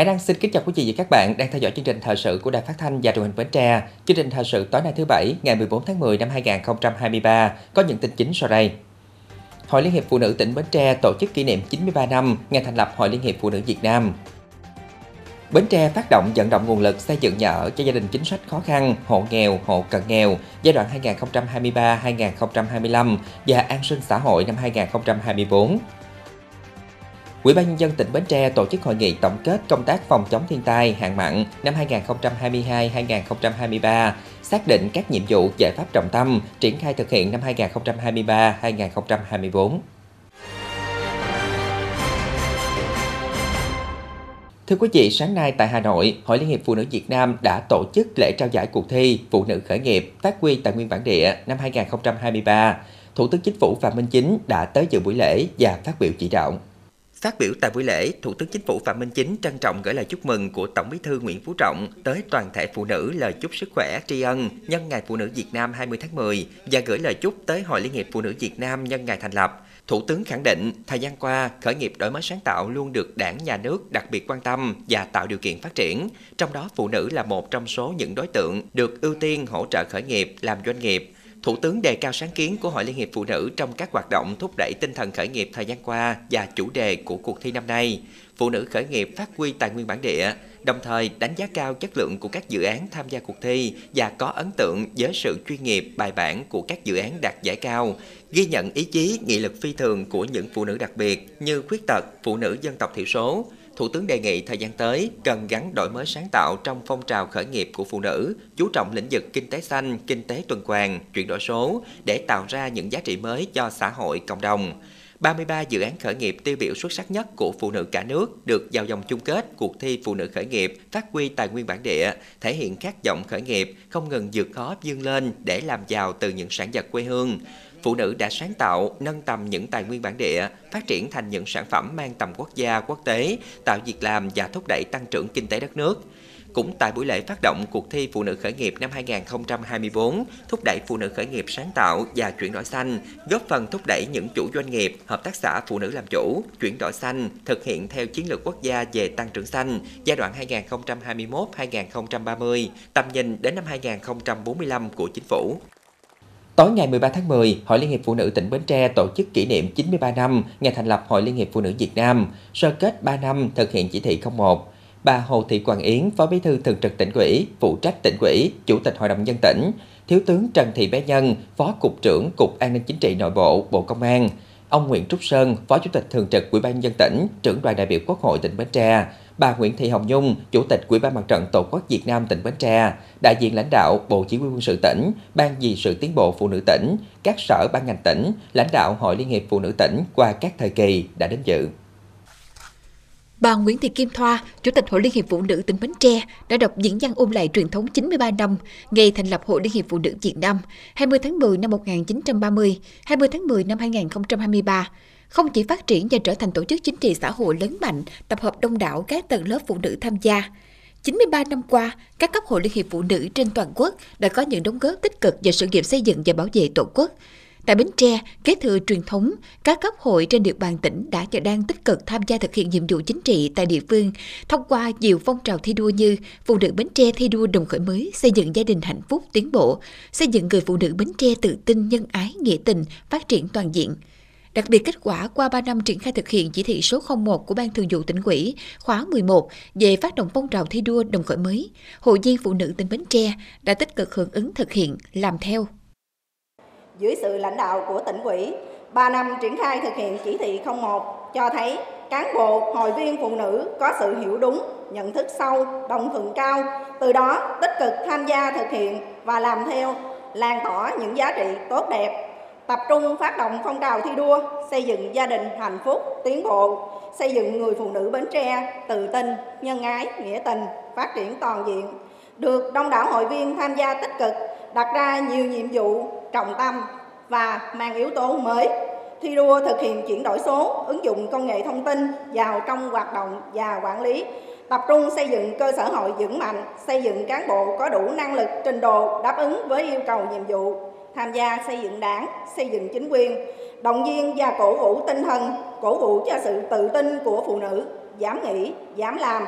Hải Đăng xin kính chào quý vị và các bạn đang theo dõi chương trình thời sự của Đài Phát thanh và Truyền hình Bến Tre. Chương trình thời sự tối nay thứ bảy, ngày 14 tháng 10 năm 2023 có những tin chính sau đây. Hội Liên hiệp Phụ nữ tỉnh Bến Tre tổ chức kỷ niệm 93 năm ngày thành lập Hội Liên hiệp Phụ nữ Việt Nam. Bến Tre phát động vận động nguồn lực xây dựng nhà ở cho gia đình chính sách khó khăn, hộ nghèo, hộ cận nghèo giai đoạn 2023-2025 và an sinh xã hội năm 2024. Ủy ban nhân dân tỉnh Bến Tre tổ chức hội nghị tổng kết công tác phòng chống thiên tai, hạn mặn năm 2022-2023, xác định các nhiệm vụ giải pháp trọng tâm triển khai thực hiện năm 2023-2024. Thưa quý vị, sáng nay tại Hà Nội, Hội Liên hiệp Phụ nữ Việt Nam đã tổ chức lễ trao giải cuộc thi Phụ nữ khởi nghiệp phát huy tài nguyên bản địa năm 2023. Thủ tướng Chính phủ Phạm Minh Chính đã tới dự buổi lễ và phát biểu chỉ đạo. Phát biểu tại buổi lễ, Thủ tướng Chính phủ Phạm Minh Chính trân trọng gửi lời chúc mừng của Tổng Bí thư Nguyễn Phú Trọng tới toàn thể phụ nữ lời chúc sức khỏe tri ân nhân ngày Phụ nữ Việt Nam 20 tháng 10 và gửi lời chúc tới Hội Liên hiệp Phụ nữ Việt Nam nhân ngày thành lập. Thủ tướng khẳng định, thời gian qua, khởi nghiệp đổi mới sáng tạo luôn được đảng, nhà nước đặc biệt quan tâm và tạo điều kiện phát triển. Trong đó, phụ nữ là một trong số những đối tượng được ưu tiên hỗ trợ khởi nghiệp, làm doanh nghiệp, Thủ tướng đề cao sáng kiến của Hội Liên hiệp Phụ nữ trong các hoạt động thúc đẩy tinh thần khởi nghiệp thời gian qua và chủ đề của cuộc thi năm nay, Phụ nữ khởi nghiệp phát huy tài nguyên bản địa, đồng thời đánh giá cao chất lượng của các dự án tham gia cuộc thi và có ấn tượng với sự chuyên nghiệp bài bản của các dự án đạt giải cao, ghi nhận ý chí, nghị lực phi thường của những phụ nữ đặc biệt như khuyết tật, phụ nữ dân tộc thiểu số, Thủ tướng đề nghị thời gian tới cần gắn đổi mới sáng tạo trong phong trào khởi nghiệp của phụ nữ, chú trọng lĩnh vực kinh tế xanh, kinh tế tuần hoàn, chuyển đổi số để tạo ra những giá trị mới cho xã hội, cộng đồng. 33 dự án khởi nghiệp tiêu biểu xuất sắc nhất của phụ nữ cả nước được vào dòng chung kết cuộc thi phụ nữ khởi nghiệp phát huy tài nguyên bản địa, thể hiện khát vọng khởi nghiệp, không ngừng vượt khó vươn lên để làm giàu từ những sản vật quê hương phụ nữ đã sáng tạo, nâng tầm những tài nguyên bản địa, phát triển thành những sản phẩm mang tầm quốc gia, quốc tế, tạo việc làm và thúc đẩy tăng trưởng kinh tế đất nước. Cũng tại buổi lễ phát động cuộc thi Phụ nữ khởi nghiệp năm 2024, thúc đẩy phụ nữ khởi nghiệp sáng tạo và chuyển đổi xanh, góp phần thúc đẩy những chủ doanh nghiệp, hợp tác xã phụ nữ làm chủ, chuyển đổi xanh, thực hiện theo chiến lược quốc gia về tăng trưởng xanh giai đoạn 2021-2030, tầm nhìn đến năm 2045 của chính phủ. Tối ngày 13 tháng 10, Hội Liên hiệp Phụ nữ tỉnh Bến Tre tổ chức kỷ niệm 93 năm ngày thành lập Hội Liên hiệp Phụ nữ Việt Nam, sơ kết 3 năm thực hiện chỉ thị 01. Bà Hồ Thị Quang Yến, Phó Bí thư Thường trực tỉnh ủy, phụ trách tỉnh ủy, Chủ tịch Hội đồng dân tỉnh, Thiếu tướng Trần Thị Bé Nhân, Phó Cục trưởng Cục An ninh Chính trị Nội bộ, Bộ Công an, ông Nguyễn Trúc Sơn, Phó Chủ tịch Thường trực Ủy ban nhân dân tỉnh, trưởng đoàn đại biểu Quốc hội tỉnh Bến Tre, bà Nguyễn Thị Hồng Nhung, Chủ tịch Ủy ban Mặt trận Tổ quốc Việt Nam tỉnh Bến Tre, đại diện lãnh đạo Bộ Chỉ huy quân sự tỉnh, Ban vì sự tiến bộ phụ nữ tỉnh, các sở ban ngành tỉnh, lãnh đạo Hội Liên hiệp Phụ nữ tỉnh qua các thời kỳ đã đến dự. Bà Nguyễn Thị Kim Thoa, Chủ tịch Hội Liên hiệp Phụ nữ tỉnh Bến Tre đã đọc diễn văn ôn lại truyền thống 93 năm ngày thành lập Hội Liên hiệp Phụ nữ Việt Nam 20 tháng 10 năm 1930, 20 tháng 10 năm 2023, không chỉ phát triển và trở thành tổ chức chính trị xã hội lớn mạnh, tập hợp đông đảo các tầng lớp phụ nữ tham gia. 93 năm qua, các cấp hội Liên hiệp Phụ nữ trên toàn quốc đã có những đóng góp tích cực vào sự nghiệp xây dựng và bảo vệ Tổ quốc. Tại Bến Tre, kế thừa truyền thống, các cấp hội trên địa bàn tỉnh đã và đang tích cực tham gia thực hiện nhiệm vụ chính trị tại địa phương thông qua nhiều phong trào thi đua như Phụ nữ Bến Tre thi đua đồng khởi mới, xây dựng gia đình hạnh phúc tiến bộ, xây dựng người phụ nữ Bến Tre tự tin, nhân ái, nghĩa tình, phát triển toàn diện – Đặc biệt kết quả qua 3 năm triển khai thực hiện chỉ thị số 01 của Ban Thường vụ tỉnh ủy khóa 11 về phát động phong trào thi đua đồng khởi mới, Hội viên Phụ nữ tỉnh Bến Tre đã tích cực hưởng ứng thực hiện, làm theo. Dưới sự lãnh đạo của tỉnh ủy, 3 năm triển khai thực hiện chỉ thị 01 cho thấy cán bộ, hội viên phụ nữ có sự hiểu đúng, nhận thức sâu, đồng thuận cao, từ đó tích cực tham gia thực hiện và làm theo, lan tỏa những giá trị tốt đẹp tập trung phát động phong trào thi đua, xây dựng gia đình hạnh phúc, tiến bộ, xây dựng người phụ nữ bến tre tự tin, nhân ái, nghĩa tình, phát triển toàn diện. Được đông đảo hội viên tham gia tích cực, đặt ra nhiều nhiệm vụ trọng tâm và mang yếu tố mới. Thi đua thực hiện chuyển đổi số, ứng dụng công nghệ thông tin vào trong hoạt động và quản lý. Tập trung xây dựng cơ sở hội vững mạnh, xây dựng cán bộ có đủ năng lực, trình độ đáp ứng với yêu cầu nhiệm vụ tham gia xây dựng đảng, xây dựng chính quyền, động viên và cổ vũ tinh thần, cổ vũ cho sự tự tin của phụ nữ, dám nghĩ, dám làm,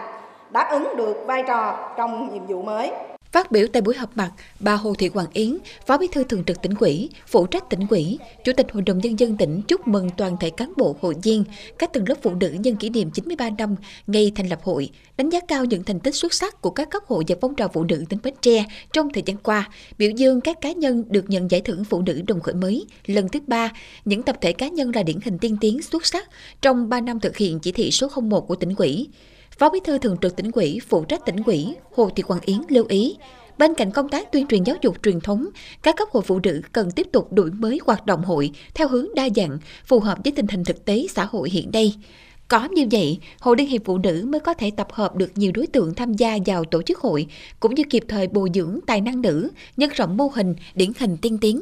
đáp ứng được vai trò trong nhiệm vụ mới. Phát biểu tại buổi họp mặt, bà Hồ Thị Hoàng Yến, Phó Bí thư Thường trực tỉnh ủy, phụ trách tỉnh ủy, Chủ tịch Hội đồng Nhân dân tỉnh chúc mừng toàn thể cán bộ hội viên, các tầng lớp phụ nữ nhân kỷ niệm 93 năm ngày thành lập hội, đánh giá cao những thành tích xuất sắc của các cấp hội và phong trào phụ nữ tỉnh Bến Tre trong thời gian qua, biểu dương các cá nhân được nhận giải thưởng phụ nữ đồng khởi mới lần thứ ba, những tập thể cá nhân là điển hình tiên tiến xuất sắc trong 3 năm thực hiện chỉ thị số 01 của tỉnh ủy. Phó Bí thư Thường trực tỉnh ủy, phụ trách tỉnh ủy Hồ Thị Quang Yến lưu ý, bên cạnh công tác tuyên truyền giáo dục truyền thống, các cấp hội phụ nữ cần tiếp tục đổi mới hoạt động hội theo hướng đa dạng, phù hợp với tình hình thực tế xã hội hiện nay. Có như vậy, Hội Liên hiệp Phụ nữ mới có thể tập hợp được nhiều đối tượng tham gia vào tổ chức hội, cũng như kịp thời bồi dưỡng tài năng nữ, nhân rộng mô hình, điển hình tiên tiến.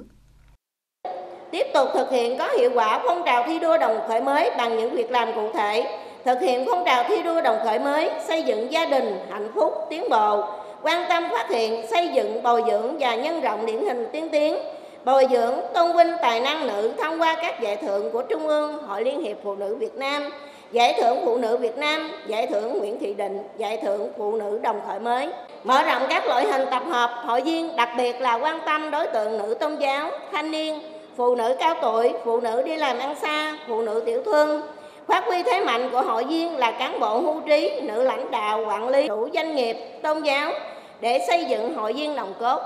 Tiếp tục thực hiện có hiệu quả phong trào thi đua đồng khởi mới bằng những việc làm cụ thể, thực hiện phong trào thi đua đồng khởi mới, xây dựng gia đình hạnh phúc, tiến bộ, quan tâm phát hiện, xây dựng, bồi dưỡng và nhân rộng điển hình tiên tiến, bồi dưỡng, tôn vinh tài năng nữ thông qua các giải thưởng của Trung ương Hội Liên hiệp Phụ nữ Việt Nam, Giải thưởng Phụ nữ Việt Nam, Giải thưởng Nguyễn Thị Định, Giải thưởng Phụ nữ đồng khởi mới. Mở rộng các loại hình tập hợp, hội viên, đặc biệt là quan tâm đối tượng nữ tôn giáo, thanh niên, phụ nữ cao tuổi, phụ nữ đi làm ăn xa, phụ nữ tiểu thương, Phát huy thế mạnh của hội viên là cán bộ hưu trí, nữ lãnh đạo, quản lý, chủ doanh nghiệp, tôn giáo để xây dựng hội viên đồng cốt.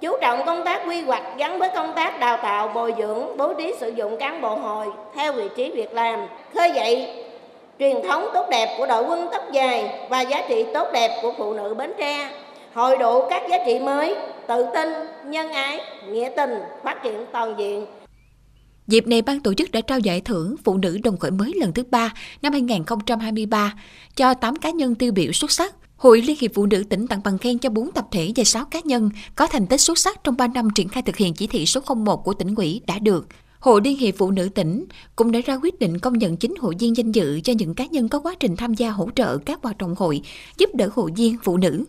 Chú trọng công tác quy hoạch gắn với công tác đào tạo, bồi dưỡng, bố trí sử dụng cán bộ hội theo vị trí việc làm, khơi dậy truyền thống tốt đẹp của đội quân tóc dài và giá trị tốt đẹp của phụ nữ Bến Tre, hội đủ các giá trị mới, tự tin, nhân ái, nghĩa tình, phát triển toàn diện, Dịp này, ban tổ chức đã trao giải thưởng Phụ nữ đồng khởi mới lần thứ ba năm 2023 cho 8 cá nhân tiêu biểu xuất sắc. Hội Liên hiệp Phụ nữ tỉnh tặng bằng khen cho 4 tập thể và 6 cá nhân có thành tích xuất sắc trong 3 năm triển khai thực hiện chỉ thị số 01 của tỉnh ủy đã được. Hội Liên hiệp Phụ nữ tỉnh cũng đã ra quyết định công nhận chính hội viên danh dự cho những cá nhân có quá trình tham gia hỗ trợ các hoạt động hội, giúp đỡ hội viên phụ nữ.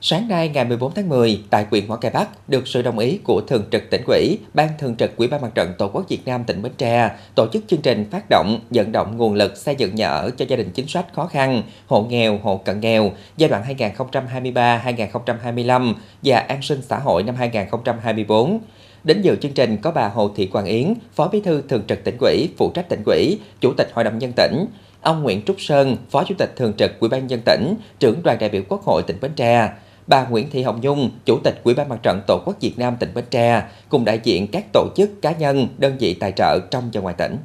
Sáng nay ngày 14 tháng 10, tại huyện Mỏ Cày Bắc, được sự đồng ý của Thường trực tỉnh ủy, Ban Thường trực ủy ban Mặt trận Tổ quốc Việt Nam tỉnh Bến Tre tổ chức chương trình phát động, vận động nguồn lực xây dựng nhà ở cho gia đình chính sách khó khăn, hộ nghèo, hộ cận nghèo giai đoạn 2023-2025 và an sinh xã hội năm 2024. Đến dự chương trình có bà Hồ Thị Quang Yến, Phó Bí thư Thường trực tỉnh ủy, phụ trách tỉnh ủy, Chủ tịch Hội đồng nhân tỉnh, ông Nguyễn Trúc Sơn, Phó Chủ tịch Thường trực Ủy ban nhân tỉnh, trưởng đoàn đại biểu Quốc hội tỉnh Bến Tre, bà Nguyễn Thị Hồng Nhung, Chủ tịch Ủy ban Mặt trận Tổ quốc Việt Nam tỉnh Bến Tre, cùng đại diện các tổ chức, cá nhân, đơn vị tài trợ trong và ngoài tỉnh.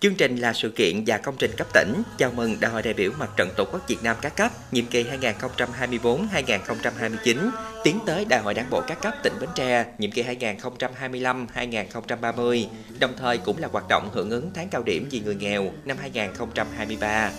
Chương trình là sự kiện và công trình cấp tỉnh chào mừng Đại hội đại biểu Mặt trận Tổ quốc Việt Nam các cấp nhiệm kỳ 2024-2029 tiến tới Đại hội Đảng bộ các cấp tỉnh Bến Tre nhiệm kỳ 2025-2030, đồng thời cũng là hoạt động hưởng ứng tháng cao điểm vì người nghèo năm 2023.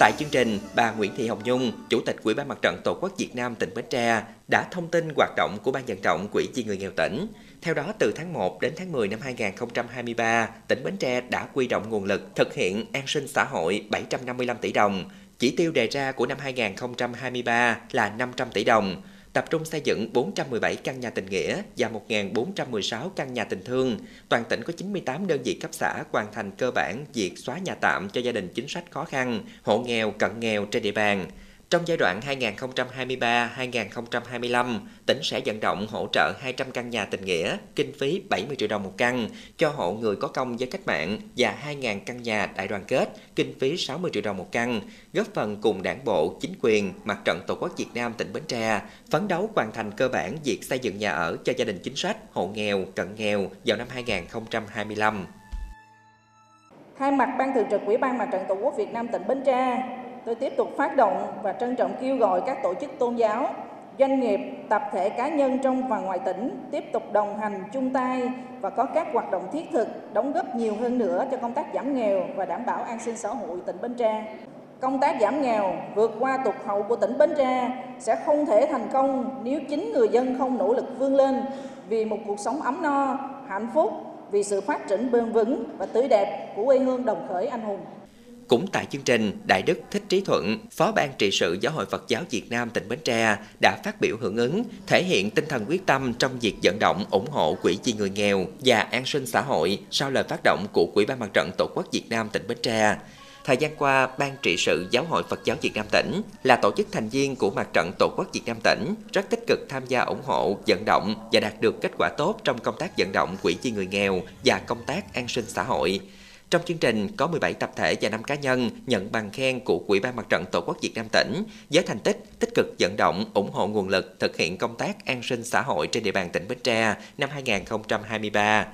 Tại chương trình, bà Nguyễn Thị Hồng Nhung, Chủ tịch Quỹ ban Mặt trận Tổ quốc Việt Nam tỉnh Bến Tre đã thông tin hoạt động của Ban vận động Quỹ chi người nghèo tỉnh. Theo đó, từ tháng 1 đến tháng 10 năm 2023, tỉnh Bến Tre đã quy động nguồn lực thực hiện an sinh xã hội 755 tỷ đồng. Chỉ tiêu đề ra của năm 2023 là 500 tỷ đồng tập trung xây dựng 417 căn nhà tình nghĩa và 1.416 căn nhà tình thương. Toàn tỉnh có 98 đơn vị cấp xã hoàn thành cơ bản việc xóa nhà tạm cho gia đình chính sách khó khăn, hộ nghèo, cận nghèo trên địa bàn. Trong giai đoạn 2023-2025, tỉnh sẽ vận động hỗ trợ 200 căn nhà tình nghĩa, kinh phí 70 triệu đồng một căn cho hộ người có công với cách mạng và 2.000 căn nhà đại đoàn kết, kinh phí 60 triệu đồng một căn, góp phần cùng đảng bộ, chính quyền, mặt trận Tổ quốc Việt Nam tỉnh Bến Tre phấn đấu hoàn thành cơ bản việc xây dựng nhà ở cho gia đình chính sách, hộ nghèo, cận nghèo vào năm 2025. Thay mặt Ban Thường trực Ủy ban Mặt trận Tổ quốc Việt Nam tỉnh Bến Tre, tôi tiếp tục phát động và trân trọng kêu gọi các tổ chức tôn giáo, doanh nghiệp, tập thể cá nhân trong và ngoài tỉnh tiếp tục đồng hành chung tay và có các hoạt động thiết thực đóng góp nhiều hơn nữa cho công tác giảm nghèo và đảm bảo an sinh xã hội tỉnh Bến Tre. Công tác giảm nghèo vượt qua tụt hậu của tỉnh Bến Tre sẽ không thể thành công nếu chính người dân không nỗ lực vươn lên vì một cuộc sống ấm no, hạnh phúc, vì sự phát triển bền vững và tươi đẹp của quê hương đồng khởi anh hùng. Cũng tại chương trình, Đại Đức Thích Trí Thuận, Phó ban trị sự Giáo hội Phật giáo Việt Nam tỉnh Bến Tre đã phát biểu hưởng ứng, thể hiện tinh thần quyết tâm trong việc vận động ủng hộ quỹ chi người nghèo và an sinh xã hội sau lời phát động của Quỹ ban Mặt trận Tổ quốc Việt Nam tỉnh Bến Tre. Thời gian qua, Ban trị sự Giáo hội Phật giáo Việt Nam tỉnh là tổ chức thành viên của Mặt trận Tổ quốc Việt Nam tỉnh, rất tích cực tham gia ủng hộ, vận động và đạt được kết quả tốt trong công tác vận động quỹ chi người nghèo và công tác an sinh xã hội. Trong chương trình có 17 tập thể và 5 cá nhân nhận bằng khen của Quỹ ban Mặt trận Tổ quốc Việt Nam tỉnh với thành tích tích cực vận động, ủng hộ nguồn lực thực hiện công tác an sinh xã hội trên địa bàn tỉnh Bến Tre năm 2023.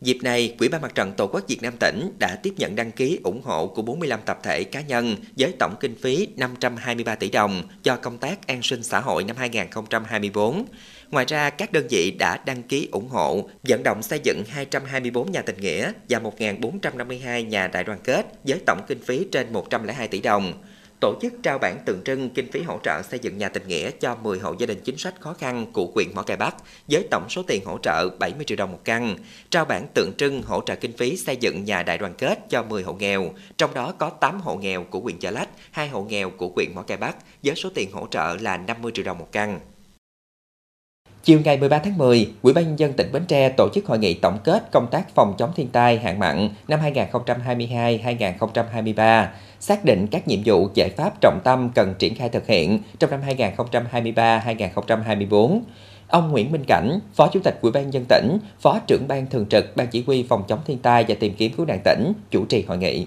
Dịp này, Quỹ ban Mặt trận Tổ quốc Việt Nam tỉnh đã tiếp nhận đăng ký ủng hộ của 45 tập thể cá nhân với tổng kinh phí 523 tỷ đồng cho công tác an sinh xã hội năm 2024. Ngoài ra, các đơn vị đã đăng ký ủng hộ vận động xây dựng 224 nhà tình nghĩa và 1.452 nhà đại đoàn kết với tổng kinh phí trên 102 tỷ đồng tổ chức trao bản tượng trưng kinh phí hỗ trợ xây dựng nhà tình nghĩa cho 10 hộ gia đình chính sách khó khăn của huyện Mỏ Cày Bắc với tổng số tiền hỗ trợ 70 triệu đồng một căn, trao bản tượng trưng hỗ trợ kinh phí xây dựng nhà đại đoàn kết cho 10 hộ nghèo, trong đó có 8 hộ nghèo của huyện Chợ Lách, 2 hộ nghèo của huyện Mỏ Cày Bắc với số tiền hỗ trợ là 50 triệu đồng một căn. Chiều ngày 13 tháng 10, Ủy ban nhân dân tỉnh Bến Tre tổ chức hội nghị tổng kết công tác phòng chống thiên tai hạn mặn năm 2022-2023, xác định các nhiệm vụ giải pháp trọng tâm cần triển khai thực hiện trong năm 2023-2024. Ông Nguyễn Minh Cảnh, Phó Chủ tịch Ủy ban nhân dân tỉnh, Phó trưởng ban thường trực Ban chỉ huy phòng chống thiên tai và tìm kiếm cứu nạn tỉnh chủ trì hội nghị.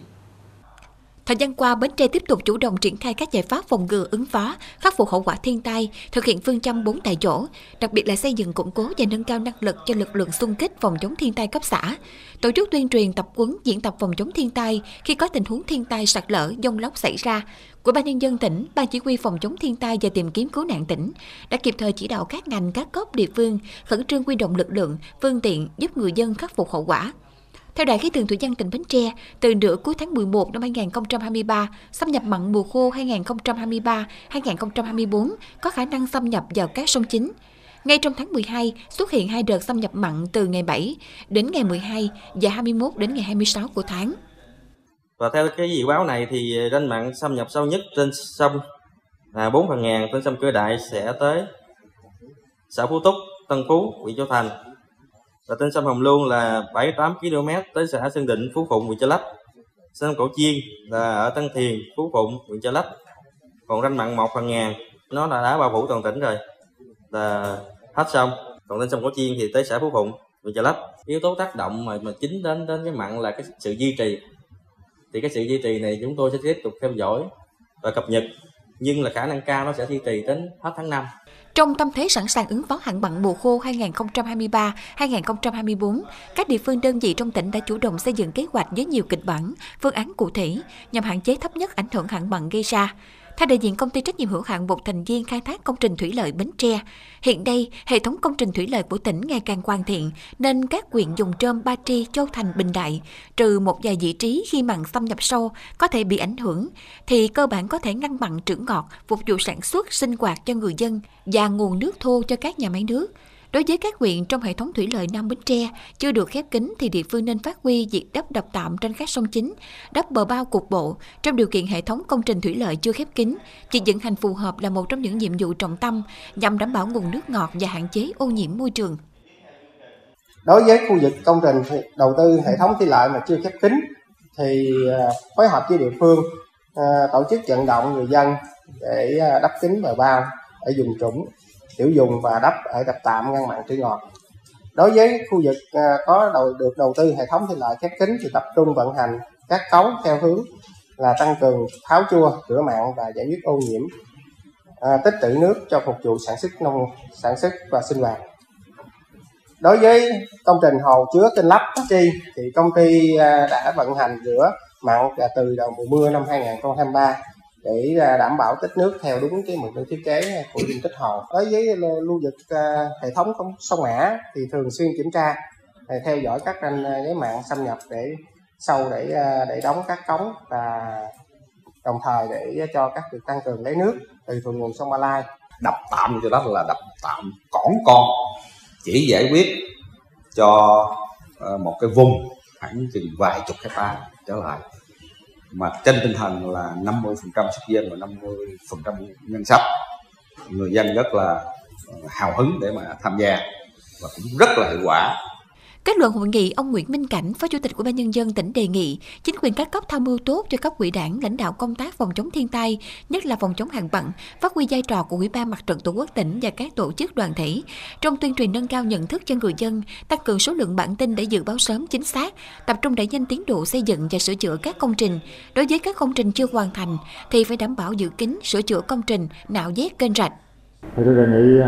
Thời gian qua, Bến Tre tiếp tục chủ động triển khai các giải pháp phòng ngừa ứng phó, khắc phục hậu quả thiên tai, thực hiện phương châm 4 tại chỗ, đặc biệt là xây dựng củng cố và nâng cao năng lực cho lực lượng xung kích phòng chống thiên tai cấp xã, tổ chức tuyên truyền tập huấn diễn tập phòng chống thiên tai khi có tình huống thiên tai sạt lở, dông lốc xảy ra. Của ban nhân dân tỉnh, ban chỉ huy phòng chống thiên tai và tìm kiếm cứu nạn tỉnh đã kịp thời chỉ đạo các ngành các cấp địa phương khẩn trương quy động lực lượng, phương tiện giúp người dân khắc phục hậu quả. Theo Đài khí tượng thủy văn tỉnh Bến Tre, từ nửa cuối tháng 11 năm 2023, xâm nhập mặn mùa khô 2023-2024 có khả năng xâm nhập vào các sông chính. Ngay trong tháng 12, xuất hiện hai đợt xâm nhập mặn từ ngày 7 đến ngày 12 và 21 đến ngày 26 của tháng. Và theo cái dự báo này thì ranh mặn xâm nhập sâu nhất trên sông là 4 phần ngàn trên sông Cửa Đại sẽ tới xã Phú Túc, Tân Phú, huyện Châu Thành và trên sông Hồng Luông là 78 km tới xã Sơn Định, Phú Phụng, huyện Chợ Lách. Sông Cổ Chiên là ở Tân Thiền, Phú Phụng, huyện Chợ Lách. Còn ranh mặn một phần ngàn nó là đã bao phủ toàn tỉnh rồi là hết sông. Còn trên sông Cổ Chiên thì tới xã Phú Phụng, huyện Chợ Lách. Yếu tố tác động mà mà chính đến đến cái mặn là cái sự duy trì. Thì cái sự duy trì này chúng tôi sẽ tiếp tục theo dõi và cập nhật nhưng là khả năng cao nó sẽ duy trì đến hết tháng 5 trong tâm thế sẵn sàng ứng phó hạn mặn mùa khô 2023-2024, các địa phương đơn vị trong tỉnh đã chủ động xây dựng kế hoạch với nhiều kịch bản, phương án cụ thể nhằm hạn chế thấp nhất ảnh hưởng hạn mặn gây ra. Theo đại diện công ty trách nhiệm hữu hạn một thành viên khai thác công trình thủy lợi Bến Tre, hiện đây hệ thống công trình thủy lợi của tỉnh ngày càng hoàn thiện nên các huyện dùng trơm Ba Tri, Châu Thành, Bình Đại, trừ một vài vị trí khi mặn xâm nhập sâu có thể bị ảnh hưởng, thì cơ bản có thể ngăn mặn trữ ngọt, phục vụ sản xuất, sinh hoạt cho người dân và nguồn nước thô cho các nhà máy nước. Đối với các huyện trong hệ thống thủy lợi Nam Bến Tre chưa được khép kín thì địa phương nên phát huy việc đắp đập tạm trên các sông chính, đắp bờ bao cục bộ. Trong điều kiện hệ thống công trình thủy lợi chưa khép kín, việc vận hành phù hợp là một trong những nhiệm vụ trọng tâm nhằm đảm bảo nguồn nước ngọt và hạn chế ô nhiễm môi trường. Đối với khu vực công trình đầu tư hệ thống thủy lợi mà chưa khép kín thì à, phối hợp với địa phương à, tổ chức vận động người dân để à, đắp kín bờ bao ở vùng trũng tiểu dùng và đắp ở đập tạm ngăn mặn trữ ngọt. Đối với khu vực à, có đầu, được đầu tư hệ thống thủy lợi khép kín thì tập trung vận hành các cống theo hướng là tăng cường tháo chua rửa mặn và giải quyết ô nhiễm à, tích trữ nước cho phục vụ sản xuất nông sản xuất và sinh hoạt. Đối với công trình hồ chứa kênh lấp chi thì công ty à, đã vận hành rửa mặn từ đầu mùa mưa năm 2023 để à, đảm bảo tích nước theo đúng cái mục tiêu thiết kế của dung tích hồ. Đối với lưu vực à, hệ thống sông mã thì thường xuyên kiểm tra à, theo dõi các ranh giấy mạng xâm nhập để sâu để để đóng các cống và đồng thời để cho các việc tăng cường lấy nước từ thượng nguồn sông Ba Lai. Đập tạm cho đó là đập tạm cỏn con, chỉ giải quyết cho một cái vùng khoảng chừng vài chục hecta trở lại mà trên tinh thần là 50% sức dân và 50% ngân sách, người dân rất là ờ, hào hứng để mà tham gia và cũng rất là hiệu quả. Kết luận hội nghị, ông Nguyễn Minh Cảnh, Phó Chủ tịch Ủy ban nhân dân tỉnh đề nghị chính quyền các cấp tham mưu tốt cho cấp ủy đảng lãnh đạo công tác phòng chống thiên tai, nhất là phòng chống hạn mặn, phát huy vai trò của Ủy ban Mặt trận Tổ quốc tỉnh và các tổ chức đoàn thể trong tuyên truyền nâng cao nhận thức cho người dân, tăng cường số lượng bản tin để dự báo sớm chính xác, tập trung đẩy nhanh tiến độ xây dựng và sửa chữa các công trình. Đối với các công trình chưa hoàn thành thì phải đảm bảo giữ kín, sửa chữa công trình, nạo vét kênh rạch. Tôi đề nghị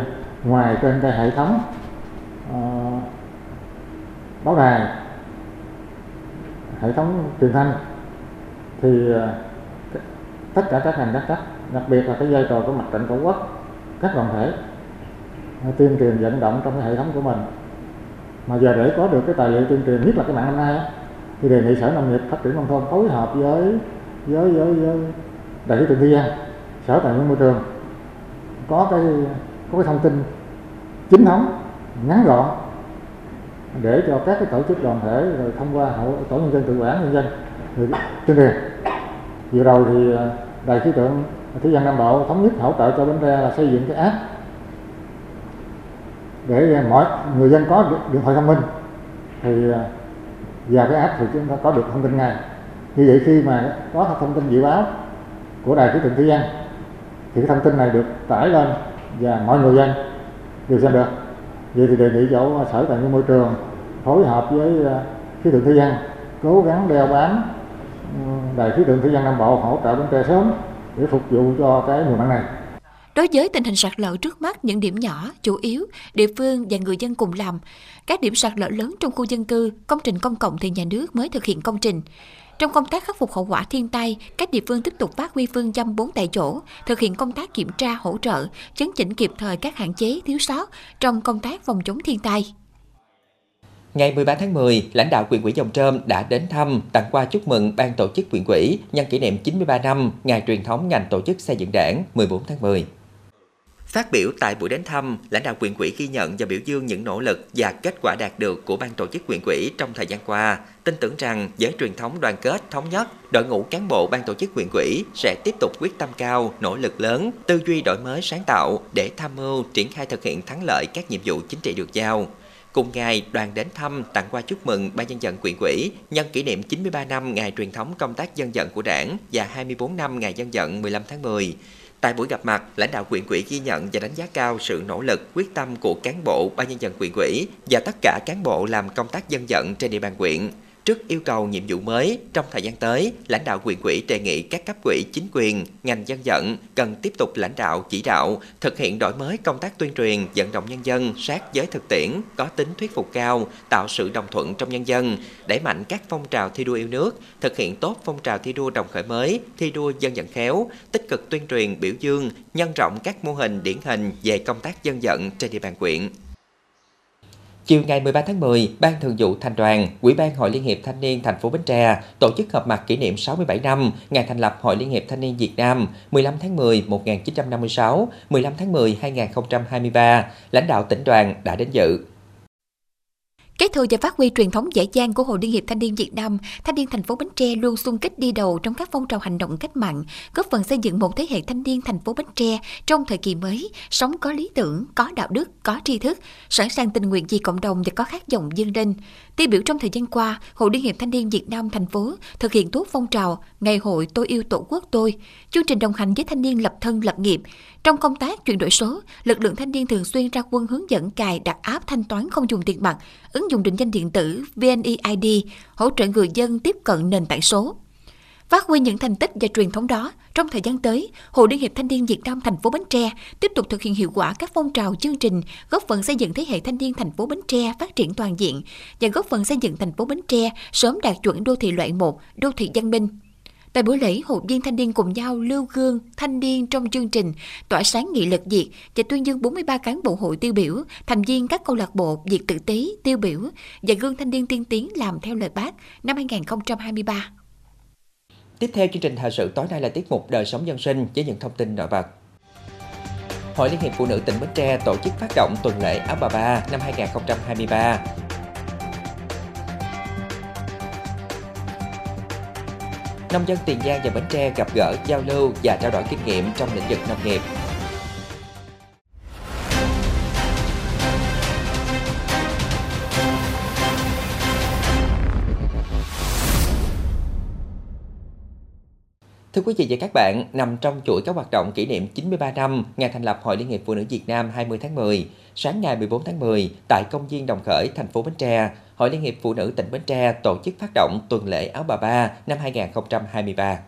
ngoài trên cái hệ thống uh, báo đài hệ thống truyền thanh thì ờ, tất cả các ngành các cấp đặc biệt là cái vai trò của mặt trận tổ quốc các đoàn thể ờ, tuyên truyền vận động trong cái hệ thống của mình. Mà giờ để có được cái tài liệu tuyên truyền nhất là cái mạng hôm nay thì đề nghị sở nông nghiệp phát triển nông thôn phối hợp với với với, với đại lý trường thiên sở tài nguyên môi trường có cái có cái thông tin chính thống ngắn gọn để cho các cái tổ chức đoàn thể rồi thông qua hội, tổ nhân dân tự quản nhân dân. Rồi tuyên truyền. Vừa rồi thì à, đài khí tượng thủy văn nam bộ thống nhất hỗ trợ cho bến tre là xây dựng cái app để mọi người dân có điện thoại thông minh. Thì à, và cái app thì chúng ta có được thông tin ngay. Như vậy khi mà có thông tin dự báo của đài khí tượng thủy văn, thì cái thông tin này được tải lên và mọi người dân đều xem được vậy thì đề nghị chỗ sở tài nguyên môi trường phối hợp với à, khí tượng thủy văn cố gắng đeo bám ừ, đài khí tượng thủy văn nam bộ hỗ trợ bến tre sớm để phục vụ cho cái mùa mặn này Đối với tình hình sạt lở trước mắt những điểm nhỏ, chủ yếu, địa phương và người dân cùng làm. Các điểm sạt lở lớn trong khu dân cư, công trình công cộng thì nhà nước mới thực hiện công trình. Trong công tác khắc phục hậu quả thiên tai, các địa phương tiếp tục phát huy phương châm bốn tại chỗ, thực hiện công tác kiểm tra hỗ trợ, chấn chỉnh kịp thời các hạn chế thiếu sót trong công tác phòng chống thiên tai. Ngày 13 tháng 10, lãnh đạo quyền quỹ Dòng Trơm đã đến thăm, tặng quà chúc mừng ban tổ chức quyền quỹ nhân kỷ niệm 93 năm ngày truyền thống ngành tổ chức xây dựng đảng 14 tháng 10. Phát biểu tại buổi đến thăm, lãnh đạo quyền quỹ ghi nhận và biểu dương những nỗ lực và kết quả đạt được của ban tổ chức quyền quỹ trong thời gian qua, tin tưởng rằng với truyền thống đoàn kết thống nhất, đội ngũ cán bộ ban tổ chức quyền quỹ sẽ tiếp tục quyết tâm cao, nỗ lực lớn, tư duy đổi mới sáng tạo để tham mưu triển khai thực hiện thắng lợi các nhiệm vụ chính trị được giao. Cùng ngày, đoàn đến thăm tặng quà chúc mừng Ban dân vận quyền quỹ nhân kỷ niệm 93 năm ngày truyền thống công tác dân vận của Đảng và 24 năm ngày dân vận 15 tháng 10. Tại buổi gặp mặt, lãnh đạo quyện quỹ ghi nhận và đánh giá cao sự nỗ lực, quyết tâm của cán bộ ban nhân dân quyện quỹ và tất cả cán bộ làm công tác dân vận trên địa bàn quyện. Trước yêu cầu nhiệm vụ mới, trong thời gian tới, lãnh đạo quyền quỹ đề nghị các cấp quỹ chính quyền, ngành dân vận cần tiếp tục lãnh đạo, chỉ đạo, thực hiện đổi mới công tác tuyên truyền, vận động nhân dân sát với thực tiễn, có tính thuyết phục cao, tạo sự đồng thuận trong nhân dân, đẩy mạnh các phong trào thi đua yêu nước, thực hiện tốt phong trào thi đua đồng khởi mới, thi đua dân vận khéo, tích cực tuyên truyền biểu dương, nhân rộng các mô hình điển hình về công tác dân vận trên địa bàn quyện. Chiều ngày 13 tháng 10, Ban Thường vụ Thành đoàn, Ủy ban Hội Liên hiệp Thanh niên thành phố Bến Tre tổ chức họp mặt kỷ niệm 67 năm ngày thành lập Hội Liên hiệp Thanh niên Việt Nam 15 tháng 10 1956, 15 tháng 10 2023. Lãnh đạo tỉnh đoàn đã đến dự. Kế thừa và phát huy truyền thống dễ dàng của Hội Liên hiệp Thanh niên Việt Nam, thanh niên thành phố Bến Tre luôn xung kích đi đầu trong các phong trào hành động cách mạng, góp phần xây dựng một thế hệ thanh niên thành phố Bến Tre trong thời kỳ mới, sống có lý tưởng, có đạo đức, có tri thức, sẵn sàng tình nguyện vì cộng đồng và có khát vọng dương lên. Tiêu biểu trong thời gian qua, Hội Liên hiệp Thanh niên Việt Nam thành phố thực hiện tốt phong trào Ngày hội Tôi yêu Tổ quốc tôi, chương trình đồng hành với thanh niên lập thân lập nghiệp. Trong công tác chuyển đổi số, lực lượng thanh niên thường xuyên ra quân hướng dẫn cài đặt app thanh toán không dùng tiền mặt, ứng dụng định danh điện tử VNeID, hỗ trợ người dân tiếp cận nền tảng số. Phát huy những thành tích và truyền thống đó, trong thời gian tới, Hội Liên hiệp Thanh niên Việt Nam thành phố Bến Tre tiếp tục thực hiện hiệu quả các phong trào chương trình góp phần xây dựng thế hệ thanh niên thành phố Bến Tre phát triển toàn diện và góp phần xây dựng thành phố Bến Tre sớm đạt chuẩn đô thị loại 1, đô thị văn minh. Tại buổi lễ, hội viên thanh niên cùng nhau lưu gương thanh niên trong chương trình tỏa sáng nghị lực Việt và tuyên dương 43 cán bộ hội tiêu biểu, thành viên các câu lạc bộ Việt tự tế tiêu biểu và gương thanh niên tiên tiến làm theo lời bác năm 2023. Tiếp theo chương trình thời sự tối nay là tiết mục đời sống dân sinh với những thông tin nổi bật. Hội Liên hiệp Phụ nữ tỉnh Bến Tre tổ chức phát động tuần lễ áo bà ba năm 2023 nông dân Tiền Giang và Bến Tre gặp gỡ, giao lưu và trao đổi kinh nghiệm trong lĩnh vực nông nghiệp. Thưa quý vị và các bạn, nằm trong chuỗi các hoạt động kỷ niệm 93 năm ngày thành lập Hội Liên hiệp Phụ nữ Việt Nam 20 tháng 10, sáng ngày 14 tháng 10 tại công viên Đồng Khởi, thành phố Bến Tre, Hội Liên hiệp Phụ nữ tỉnh Bến Tre tổ chức phát động tuần lễ áo bà ba năm 2023.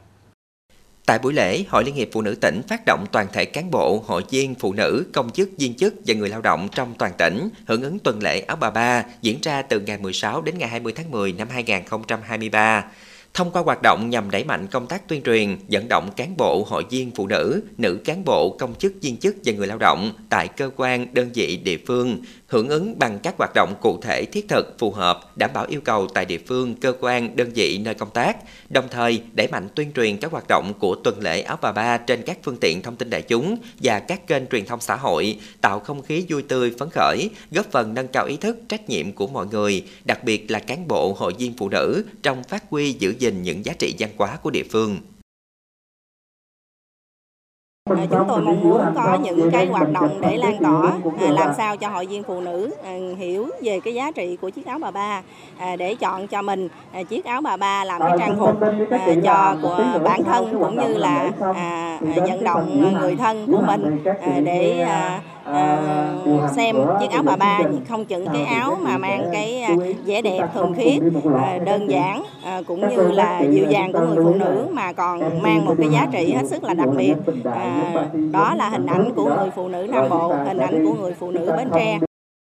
Tại buổi lễ, Hội Liên hiệp Phụ nữ tỉnh phát động toàn thể cán bộ, hội viên, phụ nữ, công chức, viên chức và người lao động trong toàn tỉnh hưởng ứng tuần lễ áo bà ba diễn ra từ ngày 16 đến ngày 20 tháng 10 năm 2023 thông qua hoạt động nhằm đẩy mạnh công tác tuyên truyền, dẫn động cán bộ, hội viên phụ nữ, nữ cán bộ, công chức, viên chức và người lao động tại cơ quan, đơn vị, địa phương hưởng ứng bằng các hoạt động cụ thể thiết thực, phù hợp, đảm bảo yêu cầu tại địa phương, cơ quan, đơn vị nơi công tác, đồng thời đẩy mạnh tuyên truyền các hoạt động của tuần lễ áo bà ba trên các phương tiện thông tin đại chúng và các kênh truyền thông xã hội, tạo không khí vui tươi, phấn khởi, góp phần nâng cao ý thức, trách nhiệm của mọi người, đặc biệt là cán bộ, hội viên phụ nữ trong phát huy giữ gìn những giá trị văn hóa của địa phương. À, chúng tôi mong muốn có những cái hoạt động để lan tỏa à, làm sao cho hội viên phụ nữ à, hiểu về cái giá trị của chiếc áo bà ba để chọn cho mình chiếc áo bà ba làm cái trang phục cho của bản thân cũng như là vận động người thân của mình để uh, xem chiếc áo bà ba không chừng cái áo mà mang cái vẻ đẹp thuần khiết đơn giản cũng như là dịu dàng của người phụ nữ mà còn mang một cái giá trị hết sức là đặc biệt. đó là hình ảnh của người phụ nữ Nam Bộ hình ảnh của người phụ nữ Bến Tre.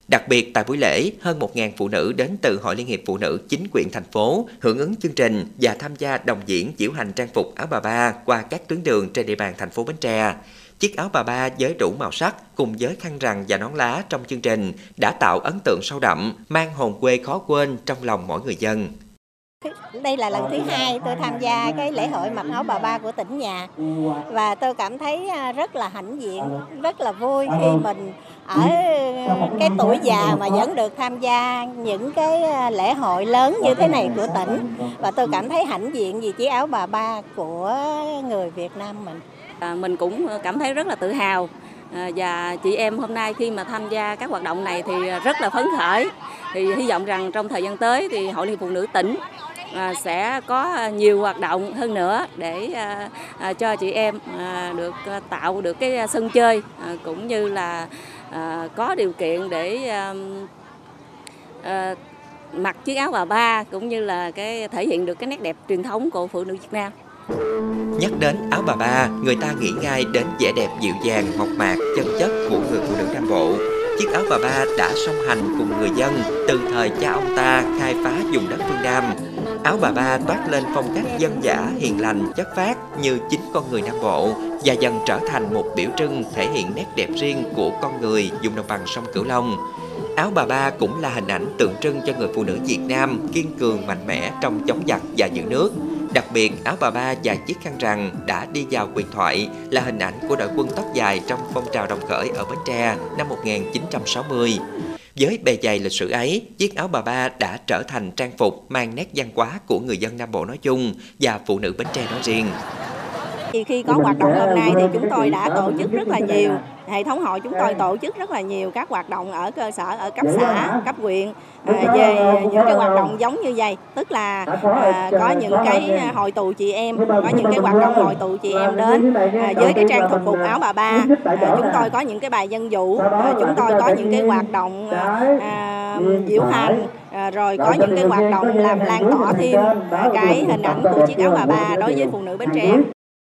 Đặc biệt tại buổi lễ, hơn 1.000 phụ nữ đến từ Hội Liên hiệp Phụ nữ chính quyền thành phố hưởng ứng chương trình và tham gia đồng diễn diễu hành trang phục áo bà ba qua các tuyến đường trên địa bàn thành phố Bến Tre. Chiếc áo bà ba với đủ màu sắc cùng với khăn rằn và nón lá trong chương trình đã tạo ấn tượng sâu đậm, mang hồn quê khó quên trong lòng mỗi người dân. Đây là lần thứ hai tôi tham gia cái lễ hội mặc áo bà ba của tỉnh nhà và tôi cảm thấy à, rất là hãnh diện, rất là vui khi mình ở cái tuổi già mà vẫn được tham gia những cái à, lễ hội lớn như thế này của tỉnh và tôi cảm thấy hãnh diện vì chiếc áo bà ba của người Việt Nam mình. À, mình cũng cảm thấy rất là tự hào à, và chị em hôm nay khi mà tham gia các hoạt động này thì rất là phấn khởi thì hy vọng rằng trong thời gian tới thì hội liên phụ nữ tỉnh à, sẽ có nhiều hoạt động hơn nữa để cho chị em được tạo được cái sân chơi cũng như là có điều kiện để mặc chiếc áo bà ba cũng như là cái thể hiện được cái nét đẹp truyền thống của phụ nữ Việt Nam. Nhắc đến áo bà ba, người ta nghĩ ngay đến vẻ đẹp dịu dàng, mộc mạc, chân chất của người phụ nữ Nam Bộ. Chiếc áo bà ba đã song hành cùng người dân từ thời cha ông ta khai phá vùng đất phương Nam. Áo bà ba toát lên phong cách dân dã, hiền lành, chất phát như chính con người Nam Bộ và dần trở thành một biểu trưng thể hiện nét đẹp riêng của con người dùng đồng bằng sông Cửu Long. Áo bà ba cũng là hình ảnh tượng trưng cho người phụ nữ Việt Nam kiên cường mạnh mẽ trong chống giặc và giữ nước. Đặc biệt, áo bà ba và chiếc khăn rằn đã đi vào quyền thoại là hình ảnh của đội quân tóc dài trong phong trào đồng khởi ở Bến Tre năm 1960. Với bề dày lịch sử ấy, chiếc áo bà ba đã trở thành trang phục mang nét văn hóa của người dân Nam Bộ nói chung và phụ nữ Bến Tre nói riêng. Khi có hoạt động hôm nay thì chúng tôi đã tổ chức rất là nhiều. Hệ thống hội chúng tôi tổ chức rất là nhiều các hoạt động ở cơ sở ở cấp xã cấp huyện à, về những cái hoạt động giống như vậy. Tức là à, có những cái hội tụ chị em có những cái hoạt động hội tụ chị em đến à, với cái trang phục phục áo bà ba. à, chúng tôi có những cái bài dân à, chúng tôi có những cái hoạt động à, diễu hành. À, rồi có những cái hoạt động làm lan tỏa thêm à, cái hình ảnh của chiếc áo bà ba đối với phụ nữ Bến Tre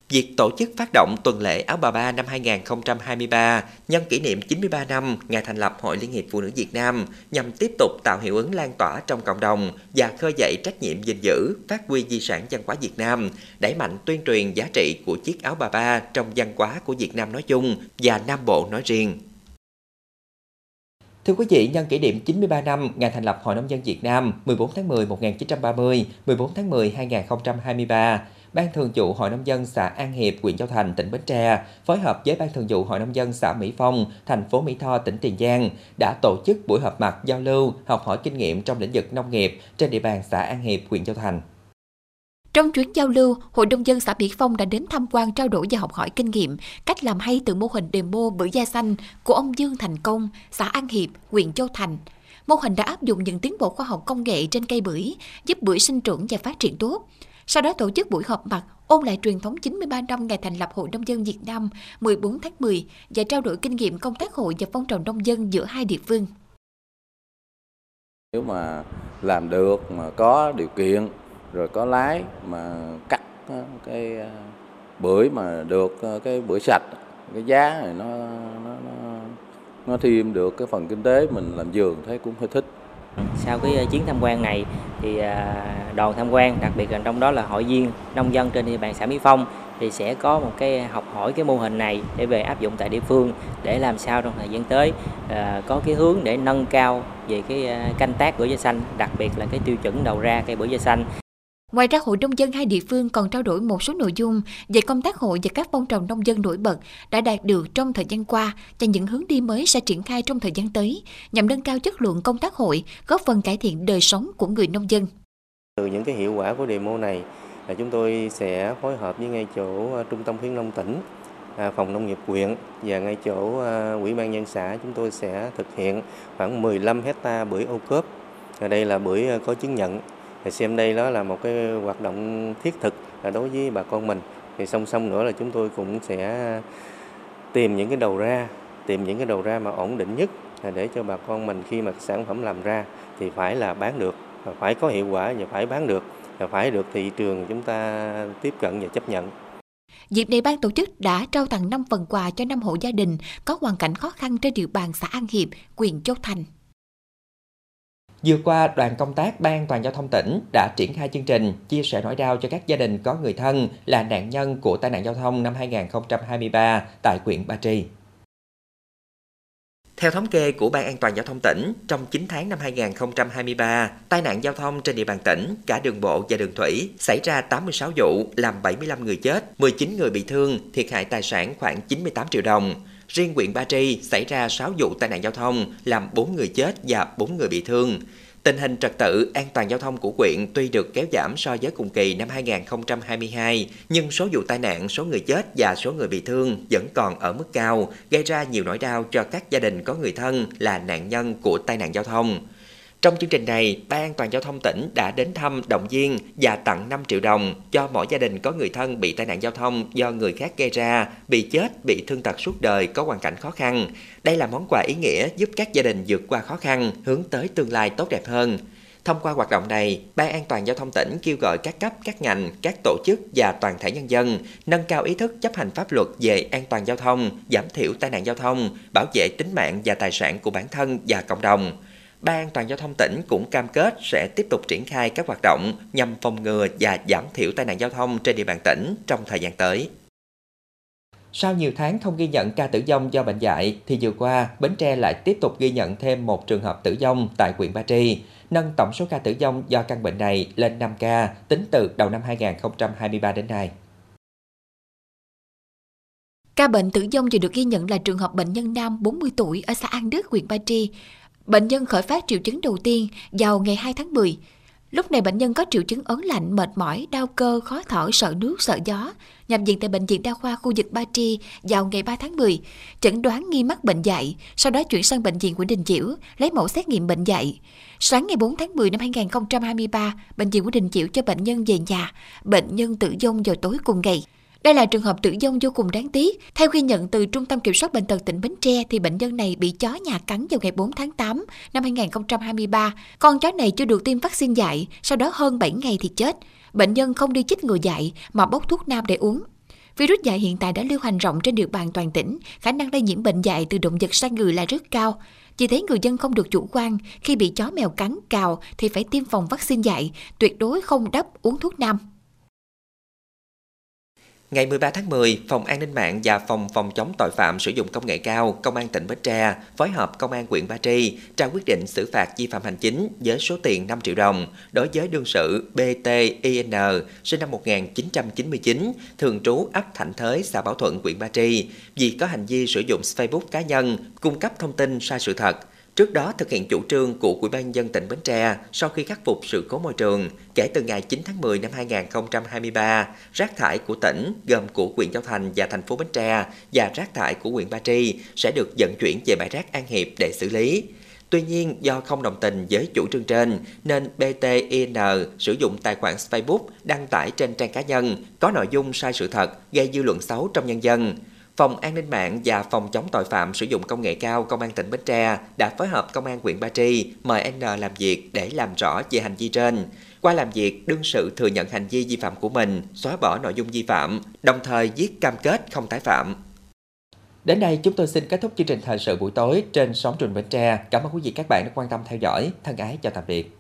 Việc tổ chức phát động tuần lễ áo bà ba năm 2023 nhân kỷ niệm 93 năm ngày thành lập Hội Liên hiệp Phụ nữ Việt Nam nhằm tiếp tục tạo hiệu ứng lan tỏa trong cộng đồng và khơi dậy trách nhiệm gìn giữ, phát huy di sản văn hóa Việt Nam, đẩy mạnh tuyên truyền giá trị của chiếc áo bà ba trong văn hóa của Việt Nam nói chung và Nam Bộ nói riêng. Thưa quý vị, nhân kỷ niệm 93 năm ngày thành lập Hội Nông dân Việt Nam 14 tháng 10 1930, 14 tháng 10 2023, Ban Thường vụ Hội Nông dân xã An Hiệp, huyện Châu Thành, tỉnh Bến Tre phối hợp với Ban Thường vụ Hội Nông dân xã Mỹ Phong, thành phố Mỹ Tho, tỉnh Tiền Giang đã tổ chức buổi họp mặt giao lưu, học hỏi kinh nghiệm trong lĩnh vực nông nghiệp trên địa bàn xã An Hiệp, huyện Châu Thành. Trong chuyến giao lưu, Hội nông dân xã Mỹ Phong đã đến tham quan trao đổi và học hỏi kinh nghiệm cách làm hay từ mô hình demo bưởi da xanh của ông Dương Thành Công, xã An Hiệp, huyện Châu Thành. Mô hình đã áp dụng những tiến bộ khoa học công nghệ trên cây bưởi, giúp bưởi sinh trưởng và phát triển tốt. Sau đó tổ chức buổi họp mặt ôn lại truyền thống 93 năm ngày thành lập Hội Nông dân Việt Nam 14 tháng 10 và trao đổi kinh nghiệm công tác hội và phong trào nông dân giữa hai địa phương. Nếu mà làm được mà có điều kiện rồi có lái mà cắt ờ, cái ờ, bưởi mà được ờ, cái bưởi sạch cái giá này nó nó nó, nó thêm được cái phần kinh tế mình làm vườn thấy cũng hơi thích sau cái ờ, chuyến tham quan này thì ờ, đoàn tham quan, đặc biệt là trong đó là hội viên, nông dân trên địa bàn xã Mỹ Phong thì sẽ có một cái học hỏi cái mô hình này để về áp dụng tại địa phương để làm sao trong thời gian tới ờ, có cái hướng để nâng cao về cái canh tác bưởi da xanh, đặc biệt là cái tiêu chuẩn đầu ra cây bưởi da xanh. Ngoài ra, Hội Nông dân hai địa phương còn trao đổi một số nội dung về công tác hội và các phong trào nông dân nổi bật đã đạt được trong thời gian qua và những hướng đi mới sẽ triển khai trong thời gian tới nhằm nâng cao chất lượng công tác hội, góp phần cải thiện đời sống của người nông dân. Từ những cái hiệu quả của demo này là chúng tôi sẽ phối hợp với ngay chỗ à, Trung tâm khuyến nông tỉnh, à, phòng nông nghiệp huyện và ngay chỗ à, ủy ban nhân xã chúng tôi sẽ thực hiện khoảng 15 hecta bưởi ô cốp đây là bưởi có chứng nhận thì xem đây đó là một cái hoạt động thiết thực là đối với bà con mình thì song song nữa là chúng tôi cũng sẽ tìm những cái đầu ra tìm những cái đầu ra mà ổn định nhất là để cho bà con mình khi mà sản phẩm làm ra thì phải là bán được phải có hiệu quả và phải bán được và phải được thị trường chúng ta tiếp cận và chấp nhận Dịp này ban tổ chức đã trao tặng 5 phần quà cho 5 hộ gia đình có hoàn cảnh khó khăn trên địa bàn xã An Hiệp, huyện Châu Thành. Vừa qua, đoàn công tác Ban toàn giao thông tỉnh đã triển khai chương trình chia sẻ nỗi đau cho các gia đình có người thân là nạn nhân của tai nạn giao thông năm 2023 tại huyện Ba Tri. Theo thống kê của Ban An toàn giao thông tỉnh, trong 9 tháng năm 2023, tai nạn giao thông trên địa bàn tỉnh, cả đường bộ và đường thủy, xảy ra 86 vụ, làm 75 người chết, 19 người bị thương, thiệt hại tài sản khoảng 98 triệu đồng. Riêng huyện Ba Tri xảy ra 6 vụ tai nạn giao thông, làm 4 người chết và 4 người bị thương. Tình hình trật tự an toàn giao thông của huyện tuy được kéo giảm so với cùng kỳ năm 2022, nhưng số vụ tai nạn, số người chết và số người bị thương vẫn còn ở mức cao, gây ra nhiều nỗi đau cho các gia đình có người thân là nạn nhân của tai nạn giao thông. Trong chương trình này, Ban an toàn giao thông tỉnh đã đến thăm, động viên và tặng 5 triệu đồng cho mỗi gia đình có người thân bị tai nạn giao thông do người khác gây ra, bị chết, bị thương tật suốt đời có hoàn cảnh khó khăn. Đây là món quà ý nghĩa giúp các gia đình vượt qua khó khăn, hướng tới tương lai tốt đẹp hơn. Thông qua hoạt động này, Ban an toàn giao thông tỉnh kêu gọi các cấp, các ngành, các tổ chức và toàn thể nhân dân nâng cao ý thức chấp hành pháp luật về an toàn giao thông, giảm thiểu tai nạn giao thông, bảo vệ tính mạng và tài sản của bản thân và cộng đồng. Ban an toàn giao thông tỉnh cũng cam kết sẽ tiếp tục triển khai các hoạt động nhằm phòng ngừa và giảm thiểu tai nạn giao thông trên địa bàn tỉnh trong thời gian tới. Sau nhiều tháng không ghi nhận ca tử vong do bệnh dạy, thì vừa qua, Bến Tre lại tiếp tục ghi nhận thêm một trường hợp tử vong tại huyện Ba Tri, nâng tổng số ca tử vong do căn bệnh này lên 5 ca tính từ đầu năm 2023 đến nay. Ca bệnh tử vong vừa được ghi nhận là trường hợp bệnh nhân nam 40 tuổi ở xã An Đức, huyện Ba Tri. Bệnh nhân khởi phát triệu chứng đầu tiên vào ngày 2 tháng 10. Lúc này bệnh nhân có triệu chứng ớn lạnh, mệt mỏi, đau cơ, khó thở, sợ nước, sợ gió. Nhập viện tại Bệnh viện Đa khoa khu vực Ba Tri vào ngày 3 tháng 10, chẩn đoán nghi mắc bệnh dạy, sau đó chuyển sang Bệnh viện Nguyễn Đình Chiểu, lấy mẫu xét nghiệm bệnh dạy. Sáng ngày 4 tháng 10 năm 2023, Bệnh viện Nguyễn Đình Chiểu cho bệnh nhân về nhà, bệnh nhân tử vong vào tối cùng ngày. Đây là trường hợp tử vong vô cùng đáng tiếc. Theo ghi nhận từ Trung tâm Kiểm soát Bệnh tật tỉnh Bến Tre, thì bệnh nhân này bị chó nhà cắn vào ngày 4 tháng 8 năm 2023. Con chó này chưa được tiêm vaccine dạy, sau đó hơn 7 ngày thì chết. Bệnh nhân không đi chích ngừa dạy mà bốc thuốc nam để uống. Virus dạy hiện tại đã lưu hành rộng trên địa bàn toàn tỉnh, khả năng lây nhiễm bệnh dạy từ động vật sang người là rất cao. Vì thế người dân không được chủ quan, khi bị chó mèo cắn, cào thì phải tiêm phòng vaccine dạy, tuyệt đối không đắp uống thuốc nam. Ngày 13 tháng 10, Phòng An ninh mạng và Phòng Phòng chống tội phạm sử dụng công nghệ cao, Công an tỉnh Bến Tre phối hợp Công an huyện Ba Tri trao quyết định xử phạt vi phạm hành chính với số tiền 5 triệu đồng đối với đương sự BTIN sinh năm 1999, thường trú ấp Thạnh Thới, xã Bảo Thuận, huyện Ba Tri vì có hành vi sử dụng Facebook cá nhân, cung cấp thông tin sai sự thật, Trước đó thực hiện chủ trương của Ủy ban dân tỉnh Bến Tre sau khi khắc phục sự cố môi trường, kể từ ngày 9 tháng 10 năm 2023, rác thải của tỉnh gồm của huyện Châu Thành và thành phố Bến Tre và rác thải của huyện Ba Tri sẽ được vận chuyển về bãi rác An Hiệp để xử lý. Tuy nhiên, do không đồng tình với chủ trương trên, nên BTIN sử dụng tài khoản Facebook đăng tải trên trang cá nhân có nội dung sai sự thật, gây dư luận xấu trong nhân dân. Phòng An ninh mạng và Phòng chống tội phạm sử dụng công nghệ cao Công an tỉnh Bến Tre đã phối hợp Công an huyện Ba Tri mời N làm việc để làm rõ về hành vi trên. Qua làm việc, đương sự thừa nhận hành vi vi phạm của mình, xóa bỏ nội dung vi phạm, đồng thời viết cam kết không tái phạm. Đến đây chúng tôi xin kết thúc chương trình thời sự buổi tối trên sóng truyền Bến Tre. Cảm ơn quý vị các bạn đã quan tâm theo dõi. Thân ái chào tạm biệt.